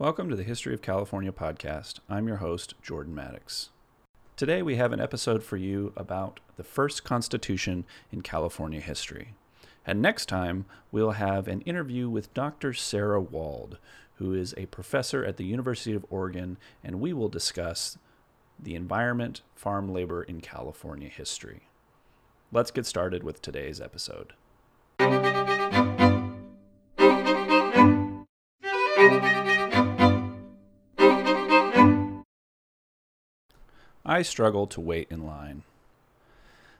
Welcome to the History of California podcast. I'm your host, Jordan Maddox. Today we have an episode for you about the first Constitution in California history. And next time we'll have an interview with Dr. Sarah Wald, who is a professor at the University of Oregon, and we will discuss the environment, farm labor in California history. Let's get started with today's episode. I struggle to wait in line.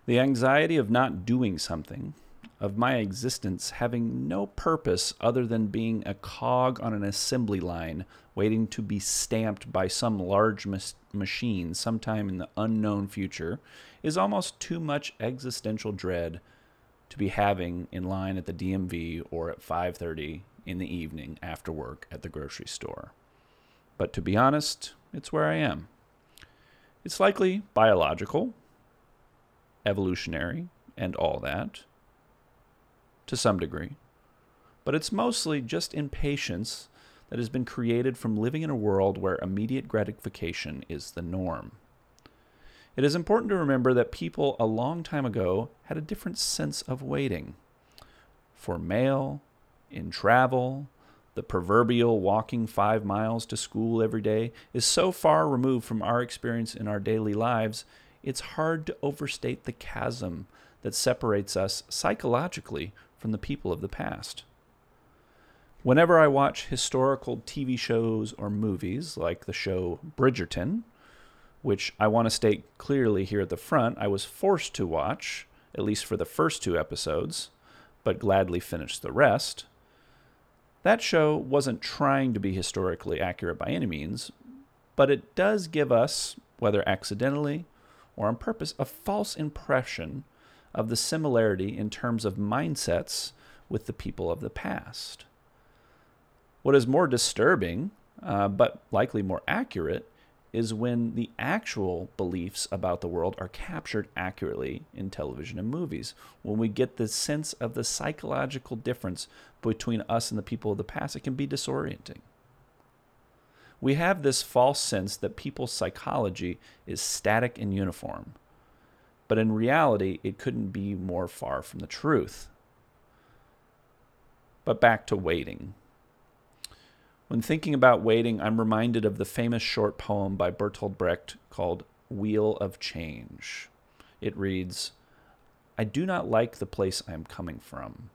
The anxiety of not doing something, of my existence having no purpose other than being a cog on an assembly line waiting to be stamped by some large mas- machine sometime in the unknown future, is almost too much existential dread to be having in line at the DMV or at 5:30 in the evening after work at the grocery store. But to be honest, it's where I am. It's likely biological, evolutionary, and all that, to some degree. But it's mostly just impatience that has been created from living in a world where immediate gratification is the norm. It is important to remember that people a long time ago had a different sense of waiting. For mail, in travel, the proverbial walking five miles to school every day is so far removed from our experience in our daily lives, it's hard to overstate the chasm that separates us psychologically from the people of the past. Whenever I watch historical TV shows or movies, like the show Bridgerton, which I want to state clearly here at the front, I was forced to watch, at least for the first two episodes, but gladly finished the rest. That show wasn't trying to be historically accurate by any means, but it does give us, whether accidentally or on purpose, a false impression of the similarity in terms of mindsets with the people of the past. What is more disturbing, uh, but likely more accurate, is when the actual beliefs about the world are captured accurately in television and movies. When we get the sense of the psychological difference between us and the people of the past, it can be disorienting. We have this false sense that people's psychology is static and uniform. But in reality, it couldn't be more far from the truth. But back to waiting. When thinking about waiting, I'm reminded of the famous short poem by Bertolt Brecht called Wheel of Change. It reads I do not like the place I am coming from.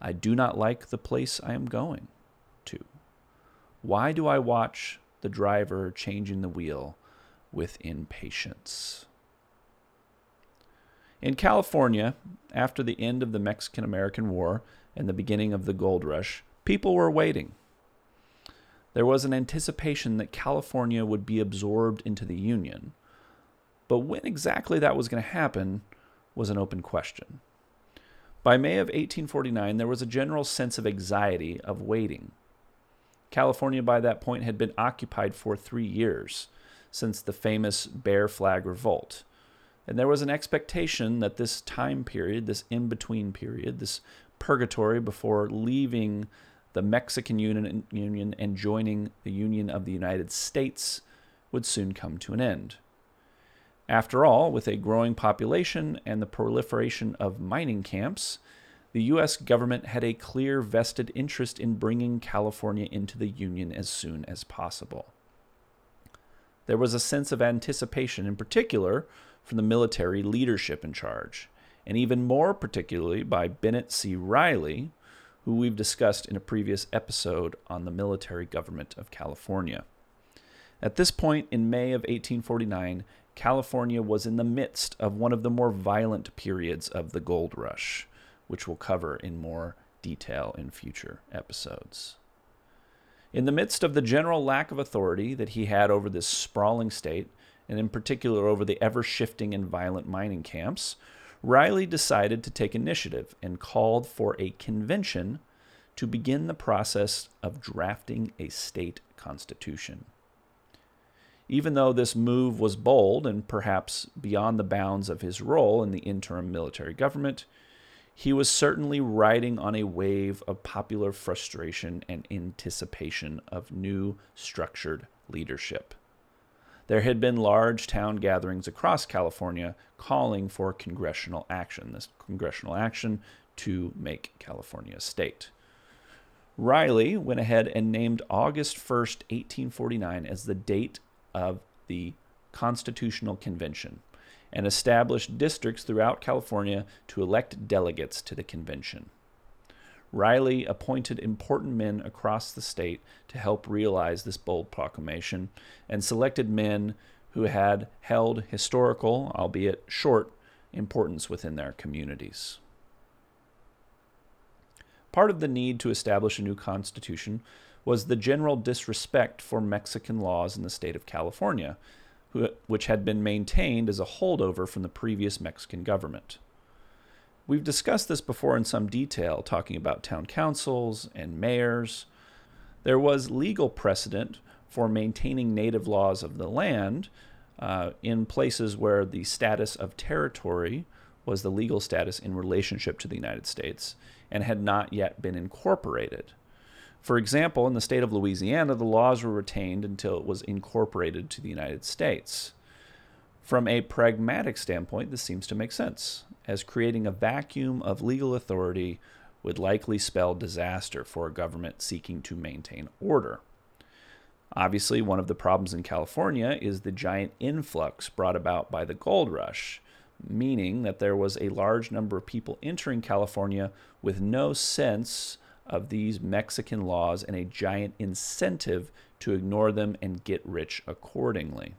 I do not like the place I am going to. Why do I watch the driver changing the wheel with impatience? In California, after the end of the Mexican American War and the beginning of the gold rush, people were waiting. There was an anticipation that California would be absorbed into the Union. But when exactly that was going to happen was an open question. By May of 1849, there was a general sense of anxiety, of waiting. California by that point had been occupied for three years, since the famous Bear Flag Revolt. And there was an expectation that this time period, this in between period, this purgatory before leaving the Mexican Union, and joining the Union of the United States would soon come to an end. After all, with a growing population and the proliferation of mining camps, the U.S. government had a clear vested interest in bringing California into the Union as soon as possible. There was a sense of anticipation, in particular, from the military leadership in charge, and even more particularly by Bennett C. Riley, who we've discussed in a previous episode on the military government of California. At this point in May of 1849, California was in the midst of one of the more violent periods of the gold rush, which we'll cover in more detail in future episodes. In the midst of the general lack of authority that he had over this sprawling state, and in particular over the ever shifting and violent mining camps, Riley decided to take initiative and called for a convention to begin the process of drafting a state constitution. Even though this move was bold and perhaps beyond the bounds of his role in the interim military government, he was certainly riding on a wave of popular frustration and anticipation of new structured leadership. There had been large town gatherings across California calling for congressional action, this congressional action to make California a state. Riley went ahead and named August 1st, 1849, as the date of the Constitutional Convention and established districts throughout California to elect delegates to the convention. Riley appointed important men across the state to help realize this bold proclamation and selected men who had held historical, albeit short, importance within their communities. Part of the need to establish a new constitution was the general disrespect for Mexican laws in the state of California, which had been maintained as a holdover from the previous Mexican government. We've discussed this before in some detail, talking about town councils and mayors. There was legal precedent for maintaining native laws of the land uh, in places where the status of territory was the legal status in relationship to the United States and had not yet been incorporated. For example, in the state of Louisiana, the laws were retained until it was incorporated to the United States. From a pragmatic standpoint, this seems to make sense, as creating a vacuum of legal authority would likely spell disaster for a government seeking to maintain order. Obviously, one of the problems in California is the giant influx brought about by the gold rush, meaning that there was a large number of people entering California with no sense of these Mexican laws and a giant incentive to ignore them and get rich accordingly.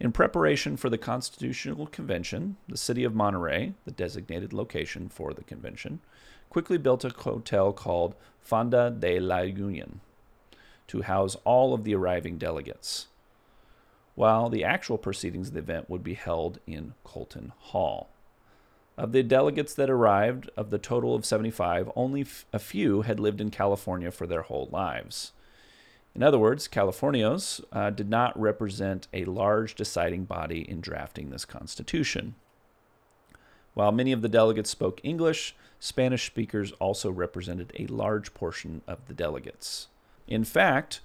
In preparation for the Constitutional Convention, the city of Monterey, the designated location for the convention, quickly built a hotel called Fonda de la Union to house all of the arriving delegates, while the actual proceedings of the event would be held in Colton Hall. Of the delegates that arrived, of the total of 75, only f- a few had lived in California for their whole lives. In other words, Californios uh, did not represent a large deciding body in drafting this Constitution. While many of the delegates spoke English, Spanish speakers also represented a large portion of the delegates. In fact,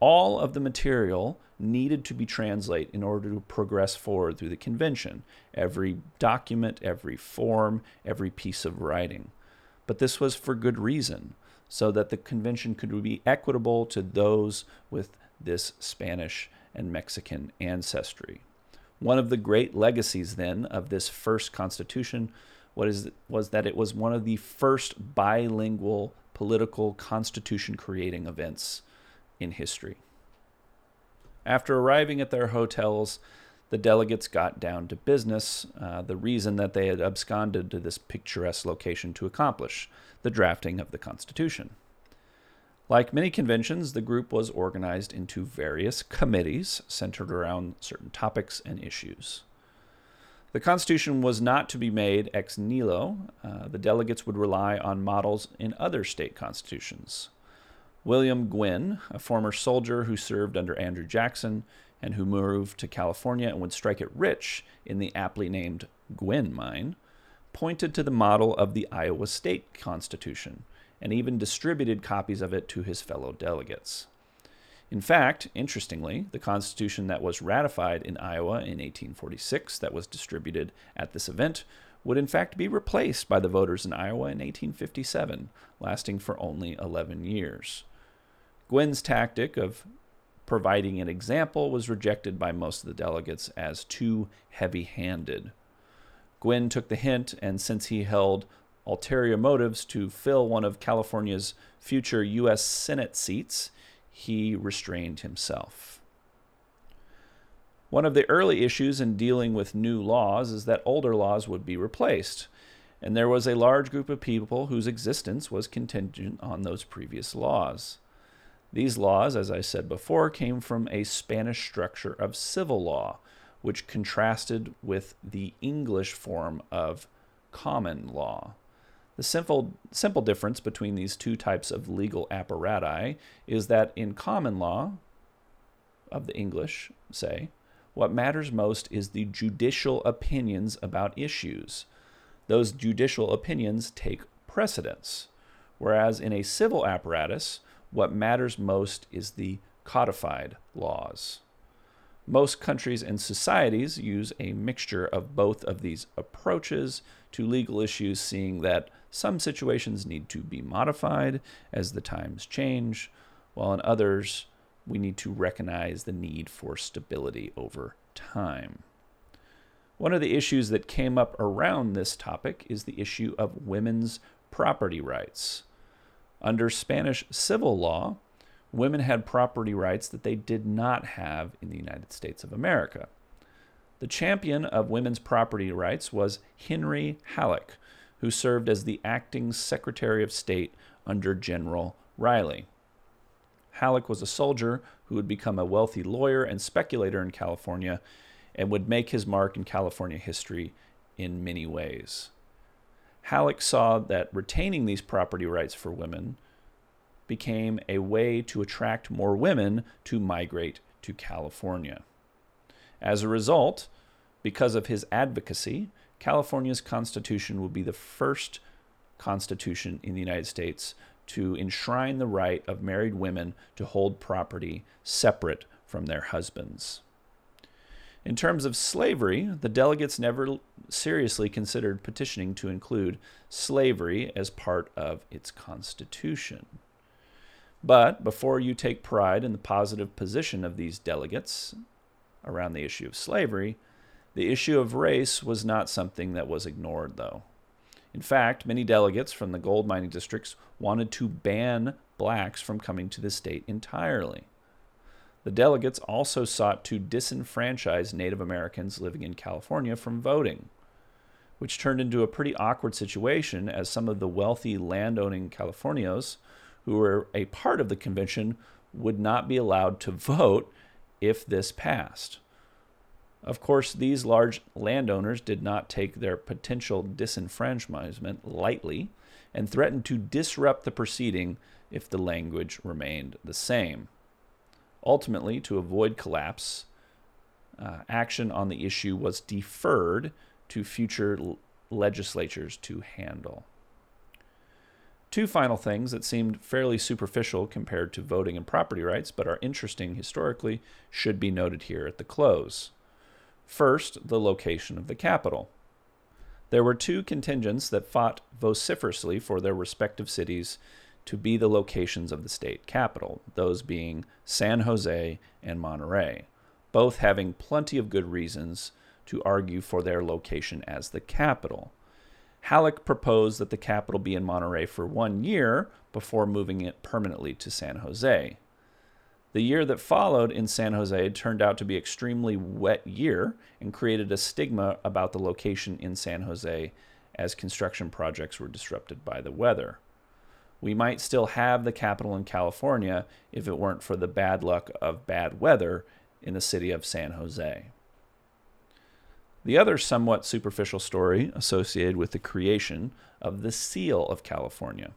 all of the material needed to be translated in order to progress forward through the convention. Every document, every form, every piece of writing. But this was for good reason so that the convention could be equitable to those with this Spanish and Mexican ancestry. One of the great legacies, then, of this first constitution was, was that it was one of the first bilingual political constitution creating events in history. After arriving at their hotels, the delegates got down to business, uh, the reason that they had absconded to this picturesque location to accomplish the drafting of the Constitution. Like many conventions, the group was organized into various committees centered around certain topics and issues. The Constitution was not to be made ex nihilo. Uh, the delegates would rely on models in other state constitutions. William Gwin, a former soldier who served under Andrew Jackson and who moved to California and would strike it rich in the aptly named Gwin mine, pointed to the model of the Iowa State Constitution and even distributed copies of it to his fellow delegates. In fact, interestingly, the Constitution that was ratified in Iowa in 1846, that was distributed at this event, would in fact be replaced by the voters in Iowa in 1857, lasting for only 11 years. Gwin's tactic of providing an example was rejected by most of the delegates as too heavy handed. Gwin took the hint, and since he held ulterior motives to fill one of California's future U.S. Senate seats, he restrained himself. One of the early issues in dealing with new laws is that older laws would be replaced, and there was a large group of people whose existence was contingent on those previous laws. These laws, as I said before, came from a Spanish structure of civil law, which contrasted with the English form of common law. The simple, simple difference between these two types of legal apparati is that in common law, of the English, say, what matters most is the judicial opinions about issues. those judicial opinions take precedence. Whereas in a civil apparatus, what matters most is the codified laws. Most countries and societies use a mixture of both of these approaches to legal issues, seeing that some situations need to be modified as the times change, while in others, we need to recognize the need for stability over time. One of the issues that came up around this topic is the issue of women's property rights. Under Spanish civil law, women had property rights that they did not have in the United States of America. The champion of women's property rights was Henry Halleck, who served as the acting Secretary of State under General Riley. Halleck was a soldier who would become a wealthy lawyer and speculator in California and would make his mark in California history in many ways. Halleck saw that retaining these property rights for women became a way to attract more women to migrate to California. As a result, because of his advocacy, California's constitution will be the first constitution in the United States to enshrine the right of married women to hold property separate from their husbands. In terms of slavery, the delegates never seriously considered petitioning to include slavery as part of its constitution. But before you take pride in the positive position of these delegates around the issue of slavery, the issue of race was not something that was ignored, though. In fact, many delegates from the gold mining districts wanted to ban blacks from coming to the state entirely. The delegates also sought to disenfranchise Native Americans living in California from voting, which turned into a pretty awkward situation as some of the wealthy landowning Californios who were a part of the convention would not be allowed to vote if this passed. Of course, these large landowners did not take their potential disenfranchisement lightly and threatened to disrupt the proceeding if the language remained the same. Ultimately, to avoid collapse, uh, action on the issue was deferred to future l- legislatures to handle. Two final things that seemed fairly superficial compared to voting and property rights, but are interesting historically, should be noted here at the close. First, the location of the capital. There were two contingents that fought vociferously for their respective cities to be the locations of the state capital, those being San Jose and Monterey, both having plenty of good reasons to argue for their location as the capital. Halleck proposed that the capital be in Monterey for one year before moving it permanently to San Jose. The year that followed in San Jose turned out to be extremely wet year and created a stigma about the location in San Jose as construction projects were disrupted by the weather. We might still have the capital in California if it weren't for the bad luck of bad weather in the city of San Jose. The other somewhat superficial story associated with the creation of the seal of California.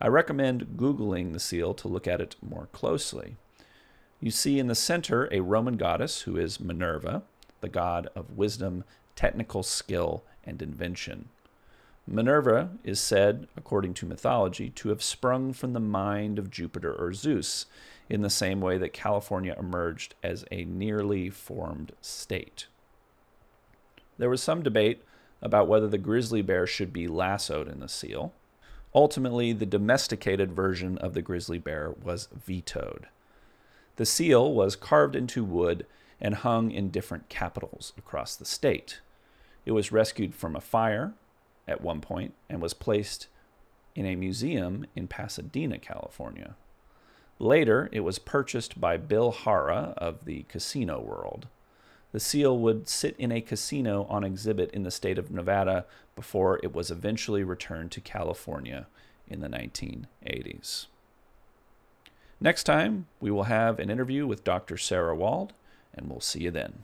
I recommend Googling the seal to look at it more closely. You see in the center a Roman goddess who is Minerva, the god of wisdom, technical skill, and invention. Minerva is said, according to mythology, to have sprung from the mind of Jupiter or Zeus, in the same way that California emerged as a nearly formed state. There was some debate about whether the grizzly bear should be lassoed in the seal. Ultimately, the domesticated version of the grizzly bear was vetoed. The seal was carved into wood and hung in different capitals across the state. It was rescued from a fire at one point and was placed in a museum in Pasadena, California. Later, it was purchased by Bill Harrah of the casino world. The seal would sit in a casino on exhibit in the state of Nevada before it was eventually returned to California in the 1980s. Next time, we will have an interview with Dr. Sarah Wald, and we'll see you then.